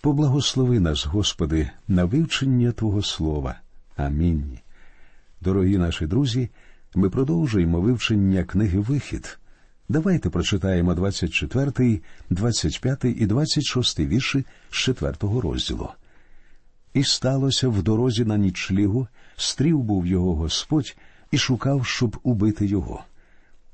Поблагослови нас, Господи, на вивчення Твого Слова. Амінь. Дорогі наші друзі, ми продовжуємо вивчення книги Вихід. Давайте прочитаємо 24, 25 і 26 вірші з 4 розділу. І сталося в дорозі на нічлігу, стрів був його Господь і шукав, щоб убити його.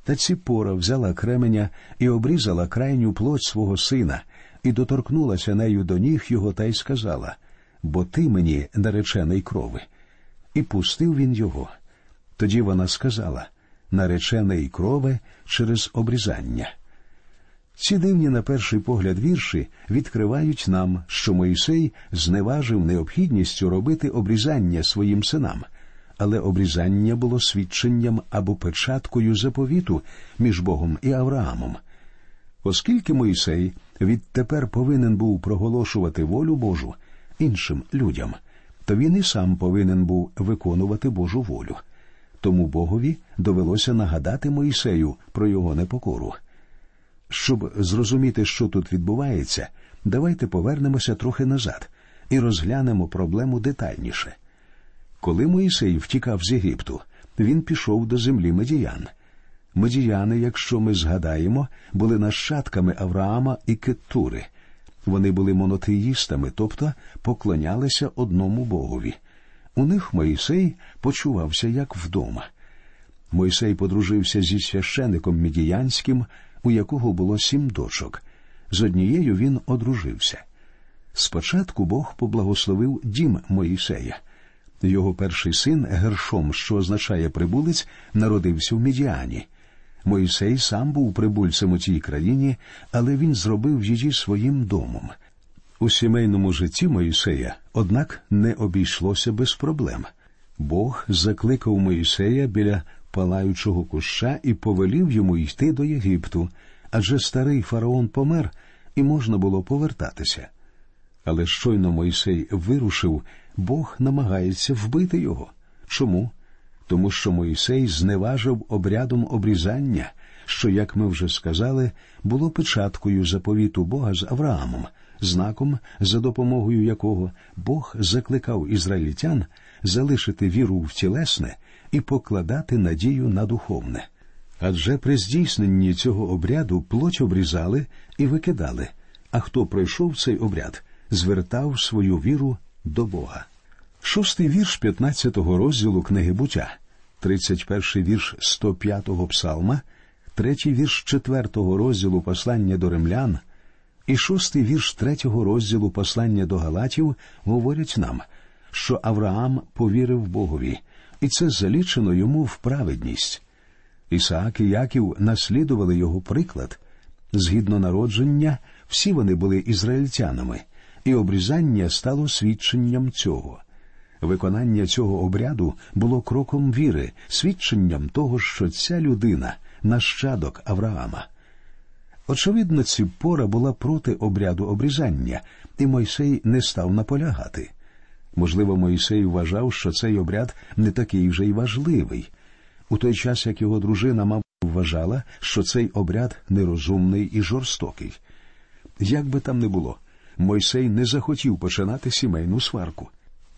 Та ціпора взяла кременя і обрізала крайню плоть свого сина, і доторкнулася нею до ніг його та й сказала Бо ти мені наречений крови. І пустив він його. Тоді вона сказала наречений крови через обрізання. Ці дивні на перший погляд вірші відкривають нам, що Моїсей зневажив необхідністю робити обрізання своїм синам, але обрізання було свідченням або печаткою заповіту між Богом і Авраамом. Оскільки Моїсей відтепер повинен був проголошувати волю Божу іншим людям, то він і сам повинен був виконувати Божу волю. Тому Богові довелося нагадати Моїсею про його непокору. Щоб зрозуміти, що тут відбувається, давайте повернемося трохи назад і розглянемо проблему детальніше. Коли Моїсей втікав з Єгипту, він пішов до землі медіян. Медіяни, якщо ми згадаємо, були нащадками Авраама і Кеттури. Вони були монотеїстами, тобто поклонялися одному богові. У них Моїсей почувався як вдома. Мойсей подружився зі священиком Медіянським, у якого було сім дочок. З однією він одружився. Спочатку Бог поблагословив дім Моїсея. Його перший син Гершом, що означає прибулець, народився в Медіані. Моїсей сам був прибульцем у тій країні, але він зробив її своїм домом. У сімейному житті Моїсея, однак, не обійшлося без проблем. Бог закликав Моїсея біля палаючого куща і повелів йому йти до Єгипту, адже старий фараон помер, і можна було повертатися. Але щойно Мойсей вирушив, Бог намагається вбити його. Чому? Тому що Мойсей зневажив обрядом обрізання, що, як ми вже сказали, було печаткою заповіту Бога з Авраамом, знаком, за допомогою якого Бог закликав ізраїльтян залишити віру в тілесне і покладати надію на духовне. Адже при здійсненні цього обряду плоть обрізали і викидали, а хто пройшов цей обряд, звертав свою віру до Бога. Шостий вірш 15-го розділу книги буття, 31-й вірш 105-го псалма, третій вірш 4-го розділу послання до римлян і шостий вірш 3-го розділу послання до Галатів говорять нам, що Авраам повірив Богові, і це залічено йому в праведність. Ісаак і Яків наслідували його приклад. Згідно народження, всі вони були ізраїльтянами, і обрізання стало свідченням цього. Виконання цього обряду було кроком віри, свідченням того, що ця людина нащадок Авраама. Очевидно, Ціппора була проти обряду обрізання, і Мойсей не став наполягати. Можливо, Мойсей вважав, що цей обряд не такий вже й важливий, у той час як його дружина, мабуть, вважала, що цей обряд нерозумний і жорстокий. Як би там не було, Мойсей не захотів починати сімейну сварку.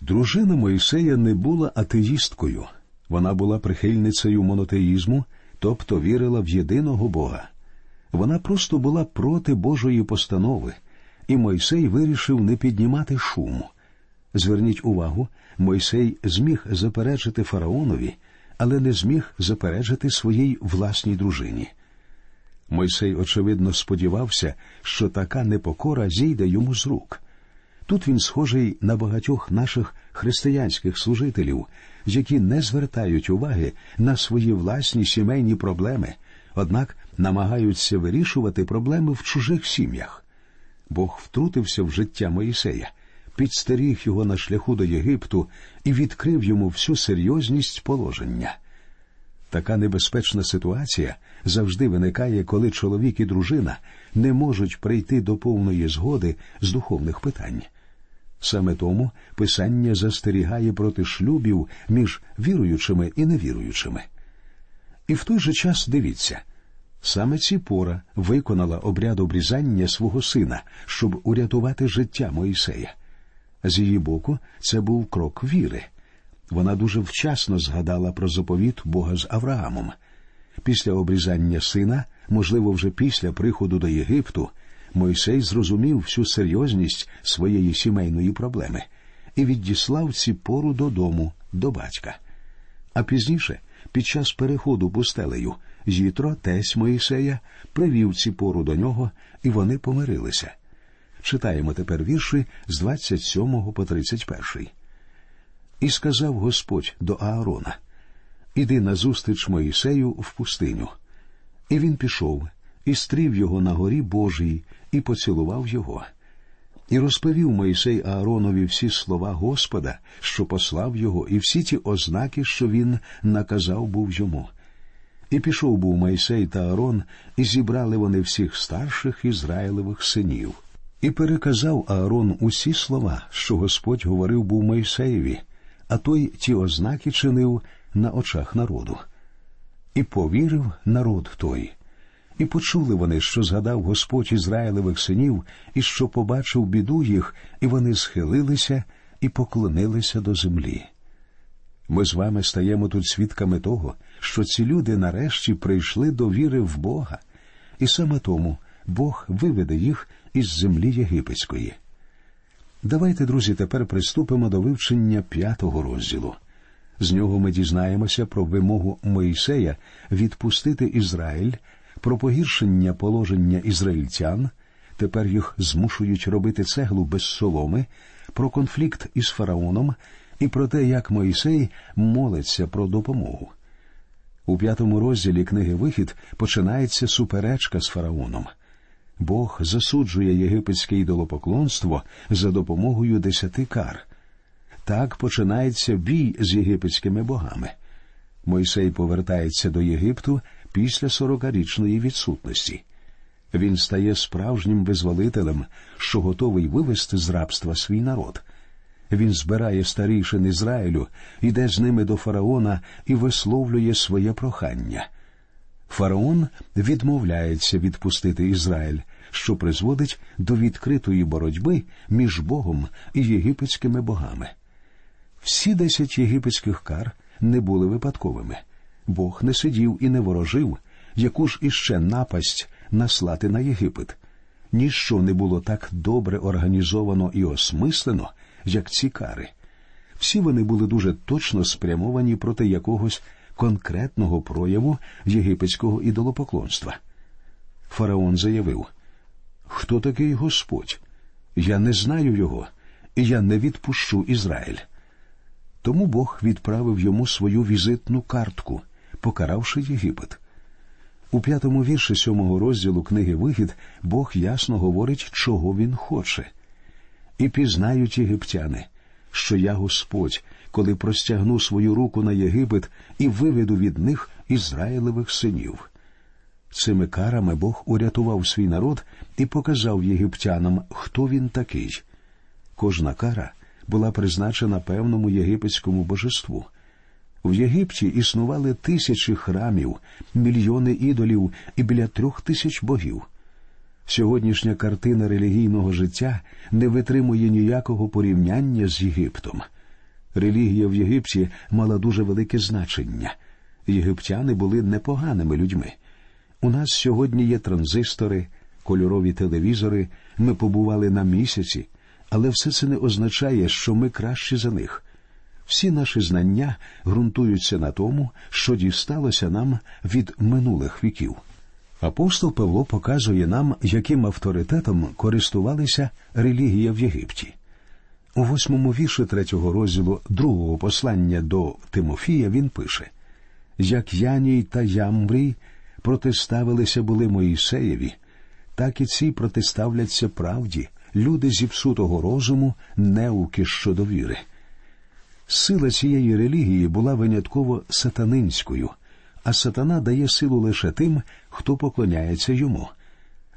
Дружина Мойсея не була атеїсткою, вона була прихильницею монотеїзму, тобто вірила в єдиного Бога. Вона просто була проти Божої постанови, і Мойсей вирішив не піднімати шуму. Зверніть увагу, Мойсей зміг заперечити фараонові, але не зміг заперечити своїй власній дружині. Мойсей, очевидно, сподівався, що така непокора зійде йому з рук. Тут він схожий на багатьох наших християнських служителів, які не звертають уваги на свої власні сімейні проблеми, однак намагаються вирішувати проблеми в чужих сім'ях. Бог втрутився в життя Моїсея, підстеріг його на шляху до Єгипту і відкрив йому всю серйозність положення. Така небезпечна ситуація завжди виникає, коли чоловік і дружина не можуть прийти до повної згоди з духовних питань. Саме тому Писання застерігає проти шлюбів між віруючими і невіруючими. І в той же час дивіться Саме Ціпора виконала обряд обрізання свого сина, щоб урятувати життя Моїсея. З її боку, це був крок віри. Вона дуже вчасно згадала про заповіт Бога з Авраамом. Після обрізання сина, можливо, вже після приходу до Єгипту, Мойсей зрозумів всю серйозність своєї сімейної проблеми і відіслав ці пору додому, до батька. А пізніше, під час переходу пустелею, Зітро, тесть Моїсея, привів ці пору до нього, і вони помирилися. Читаємо тепер вірші з 27 по 31. І сказав Господь до Аарона Іди назустріч Моїсею в пустиню. І він пішов, і стрів його на горі Божій, і поцілував його. І розповів Моїсей Ааронові всі слова Господа, що послав його, і всі ті ознаки, що він наказав був йому. І пішов був Мойсей та Аарон, і зібрали вони всіх старших Ізраїлевих синів. І переказав Аарон усі слова, що Господь говорив був Мойсеєві, а той ті ознаки чинив на очах народу. І повірив народ той. І почули вони, що згадав Господь Ізраїлевих синів, і що побачив біду їх, і вони схилилися і поклонилися до землі. Ми з вами стаємо тут свідками того, що ці люди нарешті прийшли до віри в Бога, і саме тому Бог виведе їх із землі єгипетської. Давайте, друзі, тепер приступимо до вивчення п'ятого розділу. З нього ми дізнаємося про вимогу Моїсея відпустити Ізраїль, про погіршення положення ізраїльтян, тепер їх змушують робити цеглу без соломи, про конфлікт із фараоном і про те, як Моїсей молиться про допомогу. У п'ятому розділі книги Вихід починається суперечка з фараоном. Бог засуджує єгипетське ідолопоклонство за допомогою десяти кар. Так починається бій з єгипетськими богами. Мойсей повертається до Єгипту після сорокарічної відсутності. Він стає справжнім визволителем, що готовий вивести з рабства свій народ. Він збирає старішин Ізраїлю, іде з ними до фараона і висловлює своє прохання. Фараон відмовляється відпустити Ізраїль, що призводить до відкритої боротьби між Богом і єгипетськими богами. Всі десять єгипетських кар не були випадковими. Бог не сидів і не ворожив, яку ж іще напасть наслати на Єгипет. Ніщо не було так добре організовано і осмислено, як ці кари. Всі вони були дуже точно спрямовані проти якогось конкретного прояву єгипетського ідолопоклонства. Фараон заявив Хто такий Господь? Я не знаю його, і я не відпущу Ізраїль. Тому Бог відправив йому свою візитну картку, покаравши Єгипет. У п'ятому вірші сьомого розділу книги Вихід Бог ясно говорить, чого він хоче. І пізнають єгиптяни, що я Господь, коли простягну свою руку на Єгипет і виведу від них Ізраїлевих синів. Цими карами Бог урятував свій народ і показав єгиптянам, хто він такий. Кожна кара була призначена певному єгипетському божеству. В Єгипті існували тисячі храмів, мільйони ідолів і біля трьох тисяч богів. Сьогоднішня картина релігійного життя не витримує ніякого порівняння з Єгиптом. Релігія в Єгипті мала дуже велике значення. Єгиптяни були непоганими людьми. У нас сьогодні є транзистори, кольорові телевізори, ми побували на місяці, але все це не означає, що ми кращі за них. Всі наші знання ґрунтуються на тому, що дісталося нам від минулих віків. Апостол Павло показує нам, яким авторитетом користувалися релігія в Єгипті. У восьмому вірші третього розділу другого послання до Тимофія він пише Як Яній та Ямбрій протиставилися були Моїсеєві, так і ці протиставляться правді, люди зіпсутого розуму, неуки щодо віри. Сила цієї релігії була винятково сатанинською, а сатана дає силу лише тим, хто поклоняється йому.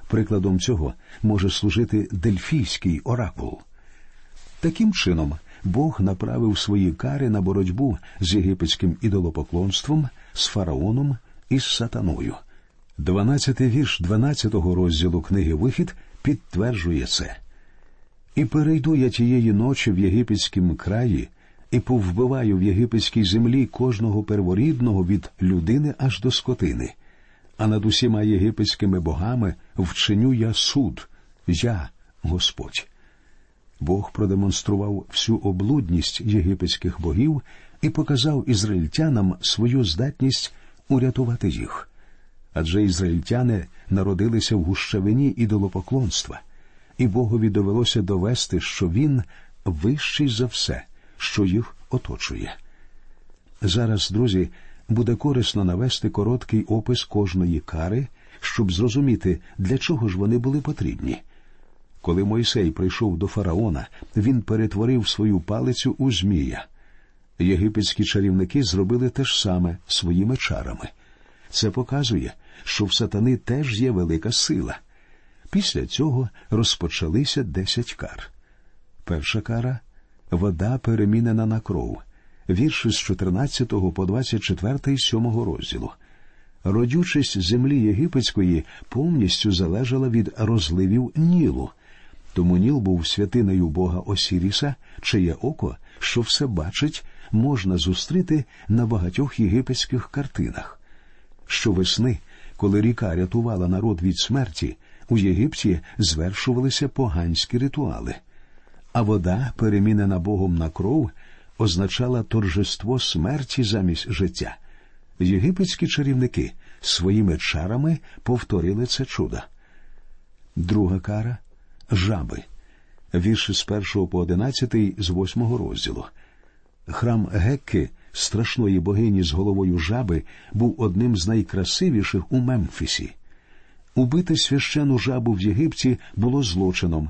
Прикладом цього може служити дельфійський оракул. Таким чином, Бог направив свої кари на боротьбу з єгипетським ідолопоклонством, з фараоном і з сатаною. Дванадцятий вірш дванадцятого розділу книги Вихід підтверджує це. І перейду я тієї ночі в єгипетськім краї і повбиваю в єгипетській землі кожного перворідного від людини аж до скотини, а над усіма єгипетськими богами вчиню я суд, я Господь. Бог продемонстрував всю облудність єгипетських богів і показав ізраїльтянам свою здатність урятувати їх. Адже ізраїльтяни народилися в гущавині ідолопоклонства, і Богові довелося довести, що він вищий за все, що їх оточує. Зараз, друзі, буде корисно навести короткий опис кожної кари, щоб зрозуміти, для чого ж вони були потрібні. Коли Мойсей прийшов до фараона, він перетворив свою палицю у Змія. Єгипетські чарівники зробили те ж саме своїми чарами. Це показує, що в сатани теж є велика сила. Після цього розпочалися десять кар. Перша кара вода перемінена на кров, вірші з 14 по 24 7 розділу. Родючість землі єгипетської повністю залежала від розливів Нілу. Тому Ніл був святиною Бога Осіріса, чиє око, що все бачить, можна зустріти на багатьох єгипетських картинах. Щовесни, коли ріка рятувала народ від смерті, у Єгипті звершувалися поганські ритуали, а вода, перемінена Богом на кров, означала торжество смерті замість життя. Єгипетські чарівники своїми чарами повторили це чудо. Друга кара жаби, вірші з першого по одинадцятий з восьмого розділу. Храм Гекки, страшної богині з головою жаби, був одним з найкрасивіших у Мемфісі. Убити священу жабу в Єгипті було злочином,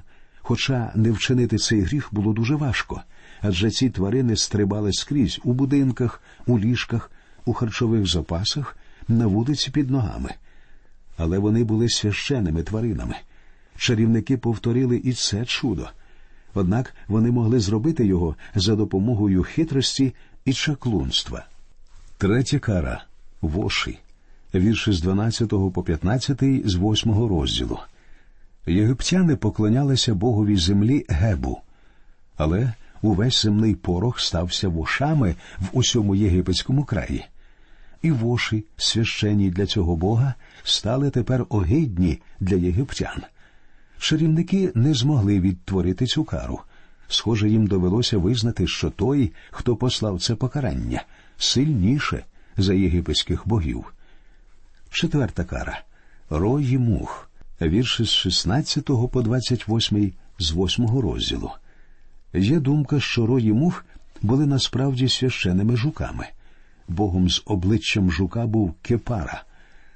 хоча не вчинити цей гріх було дуже важко, адже ці тварини стрибали скрізь у будинках, у ліжках, у харчових запасах, на вулиці під ногами. Але вони були священними тваринами. Чарівники повторили і це чудо. Однак вони могли зробити його за допомогою хитрості і чаклунства. Третя кара воші, вірші з 12 по 15 з 8 розділу. Єгиптяни поклонялися богові землі Гебу, але увесь земний порох стався вошами в усьому єгипетському краї. І воші, священні для цього бога, стали тепер огидні для єгиптян. Чарівники не змогли відтворити цю кару. Схоже, їм довелося визнати, що той, хто послав це покарання, сильніше за єгипетських богів. Четверта кара рої мух, вірші з 16 по 28 з 8 розділу. Є думка, що рої мух були насправді священними жуками. Богом з обличчям жука був кепара,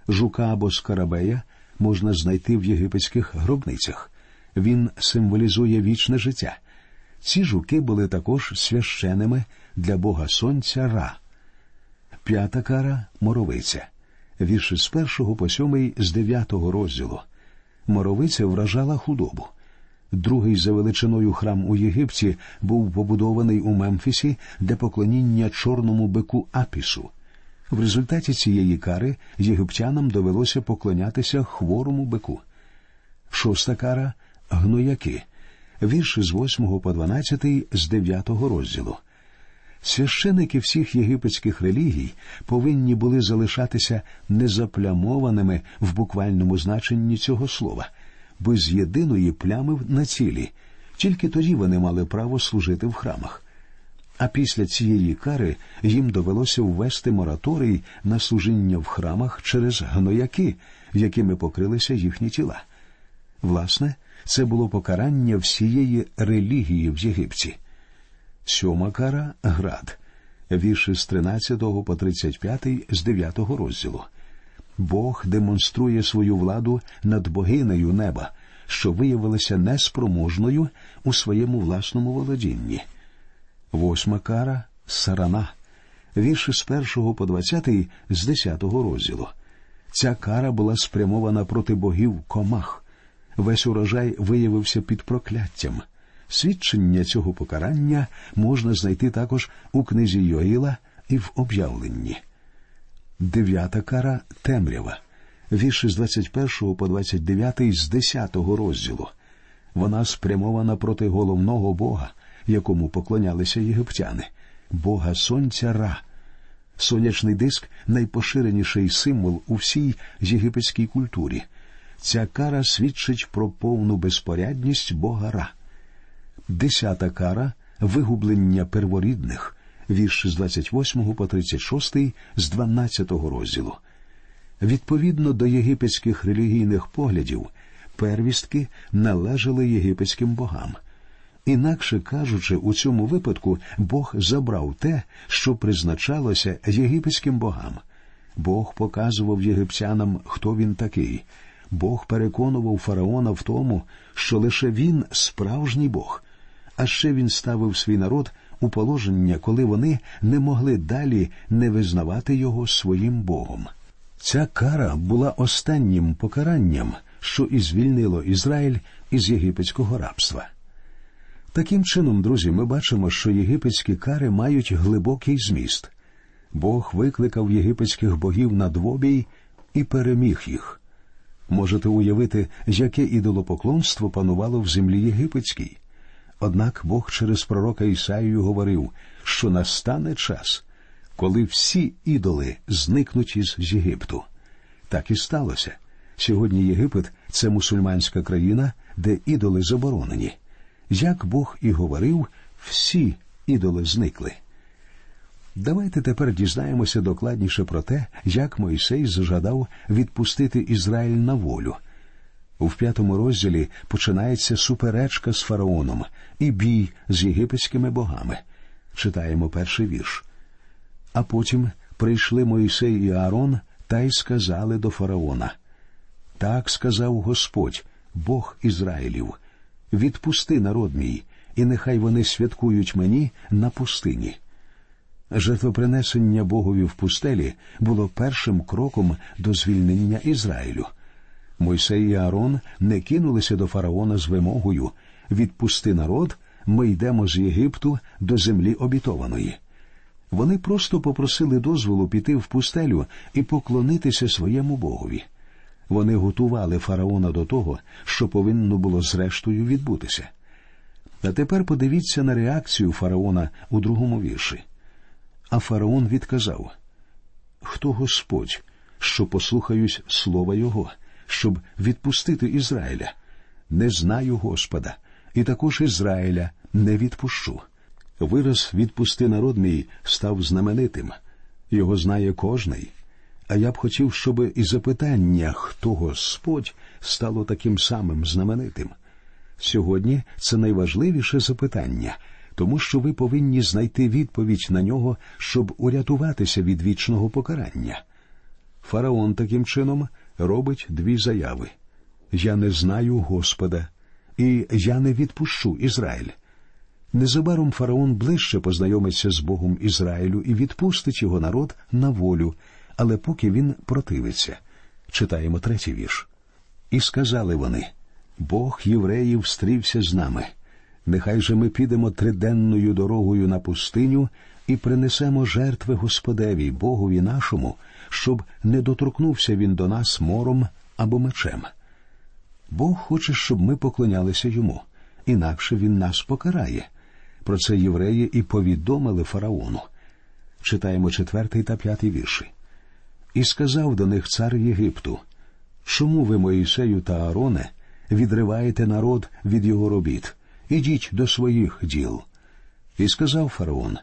жука або скарабея можна знайти в єгипетських гробницях. Він символізує вічне життя. Ці жуки були також священими для Бога Сонця Ра. П'ята кара моровиця. Вірші з першого по сьомий з дев'ятого розділу. Моровиця вражала худобу. Другий за величиною храм у Єгипті був побудований у Мемфісі для поклоніння чорному бику Апісу. В результаті цієї кари єгиптянам довелося поклонятися хворому бику. Шоста кара гнояки, вірші з 8 по 12 з 9 розділу. Священики всіх єгипетських релігій повинні були залишатися незаплямованими в буквальному значенні цього слова, без єдиної плями на цілі. Тільки тоді вони мали право служити в храмах. А після цієї кари їм довелося ввести мораторій на служіння в храмах через гнояки, якими покрилися їхні тіла. Власне, це було покарання всієї релігії в Єгипті. Сьома кара град, вірші з 13 по 35 з 9 розділу. Бог демонструє свою владу над богинею неба, що виявилася неспроможною у своєму власному володінні. Восьма кара сарана, вірші з першого по двадцятий з десятого розділу. Ця кара була спрямована проти богів комах. Весь урожай виявився під прокляттям. Свідчення цього покарання можна знайти також у книзі Йоїла і в об'явленні. Дев'ята кара темрява, вірші з 21 по 29 з 10 розділу. Вона спрямована проти головного Бога, якому поклонялися єгиптяни, Бога Сонця Ра. Сонячний диск найпоширеніший символ у всій єгипетській культурі. Ця кара свідчить про повну безпорядність Бога Ра. Десята кара вигублення перворідних, вірш з 28 по 36 з 12 розділу. Відповідно до єгипетських релігійних поглядів, первістки належали єгипетським богам. Інакше кажучи, у цьому випадку Бог забрав те, що призначалося єгипетським богам. Бог показував єгиптянам, хто він такий. Бог переконував фараона в тому, що лише він справжній Бог, а ще він ставив свій народ у положення, коли вони не могли далі не визнавати його своїм Богом. Ця кара була останнім покаранням, що і звільнило Ізраїль із єгипетського рабства. Таким чином, друзі, ми бачимо, що єгипетські кари мають глибокий зміст. Бог викликав єгипетських богів на двобій і переміг їх. Можете уявити, яке ідолопоклонство панувало в землі єгипетській. Однак Бог через пророка Ісаїю говорив, що настане час, коли всі ідоли зникнуть із Єгипту. Так і сталося. Сьогодні Єгипет це мусульманська країна, де ідоли заборонені. Як Бог і говорив, всі ідоли зникли. Давайте тепер дізнаємося докладніше про те, як Мойсей зажадав відпустити Ізраїль на волю. У п'ятому розділі починається суперечка з фараоном і бій з єгипетськими богами. Читаємо перший вірш. А потім прийшли Мойсей і Аарон та й сказали до фараона. Так сказав Господь, Бог Ізраїлів відпусти народ мій, і нехай вони святкують мені на пустині. Жертвопринесення Богові в пустелі було першим кроком до звільнення Ізраїлю. Мойсей і Аарон не кинулися до фараона з вимогою відпусти народ, ми йдемо з Єгипту до землі обітованої. Вони просто попросили дозволу піти в пустелю і поклонитися своєму Богові. Вони готували фараона до того, що повинно було зрештою відбутися. А тепер подивіться на реакцію фараона у другому вірші. А фараон відказав Хто Господь, що послухаюсь слова Його, щоб відпустити Ізраїля? Не знаю Господа, і також Ізраїля не відпущу. Вираз відпусти народ мій став знаменитим. Його знає кожний. А я б хотів, щоб і запитання, хто Господь, стало таким самим знаменитим. Сьогодні це найважливіше запитання, тому що ви повинні знайти відповідь на нього, щоб урятуватися від вічного покарання. Фараон таким чином робить дві заяви: Я не знаю Господа, і я не відпущу Ізраїль. Незабаром фараон ближче познайомиться з Богом Ізраїлю і відпустить його народ на волю але поки він противиться. Читаємо третій вірш. І сказали вони Бог євреїв стрівся з нами. Нехай же ми підемо триденною дорогою на пустиню і принесемо жертви Господеві, Богові нашому, щоб не доторкнувся він до нас мором або мечем. Бог хоче, щоб ми поклонялися йому, інакше він нас покарає. Про це євреї і повідомили фараону. Читаємо четвертий та п'ятий вірші. І сказав до них цар Єгипту Чому ви, Моїсею та Аароне, відриваєте народ від його робіт? Ідіть до своїх діл. І сказав фараон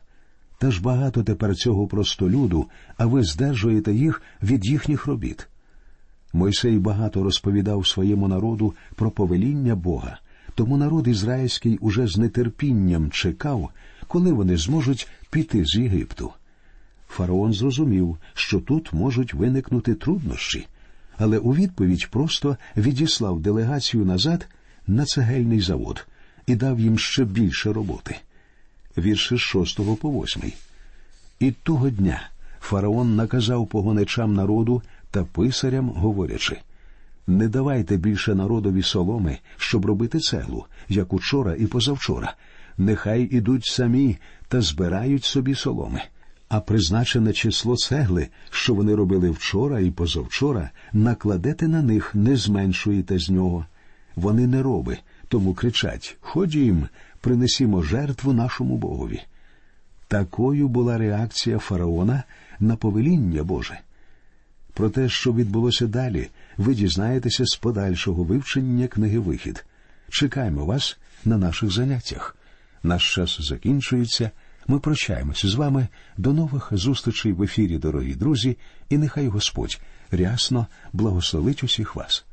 Та ж багато тепер цього простолюду, а ви здержуєте їх від їхніх робіт. Мойсей багато розповідав своєму народу про повеління Бога, тому народ ізраїльський уже з нетерпінням чекав, коли вони зможуть піти з Єгипту. Фараон зрозумів, що тут можуть виникнути труднощі, але у відповідь просто відіслав делегацію назад на цегельний завод і дав їм ще більше роботи. Вірші з шостого по восьмий. І того дня фараон наказав погоничам народу та писарям, говорячи не давайте більше народові соломи, щоб робити цеглу, як учора і позавчора. Нехай ідуть самі та збирають собі соломи а призначене число цегли, що вони робили вчора і позавчора, накладете на них, не зменшуєте з нього. Вони не роби, тому кричать Ходім, принесімо жертву нашому Богові. Такою була реакція фараона на повеління Боже. Про те, що відбулося далі, ви дізнаєтеся з подальшого вивчення книги Вихід. Чекаємо вас на наших заняттях. Наш час закінчується. Ми прощаємося з вами до нових зустрічей в ефірі, дорогі друзі, і нехай Господь рясно благословить усіх вас.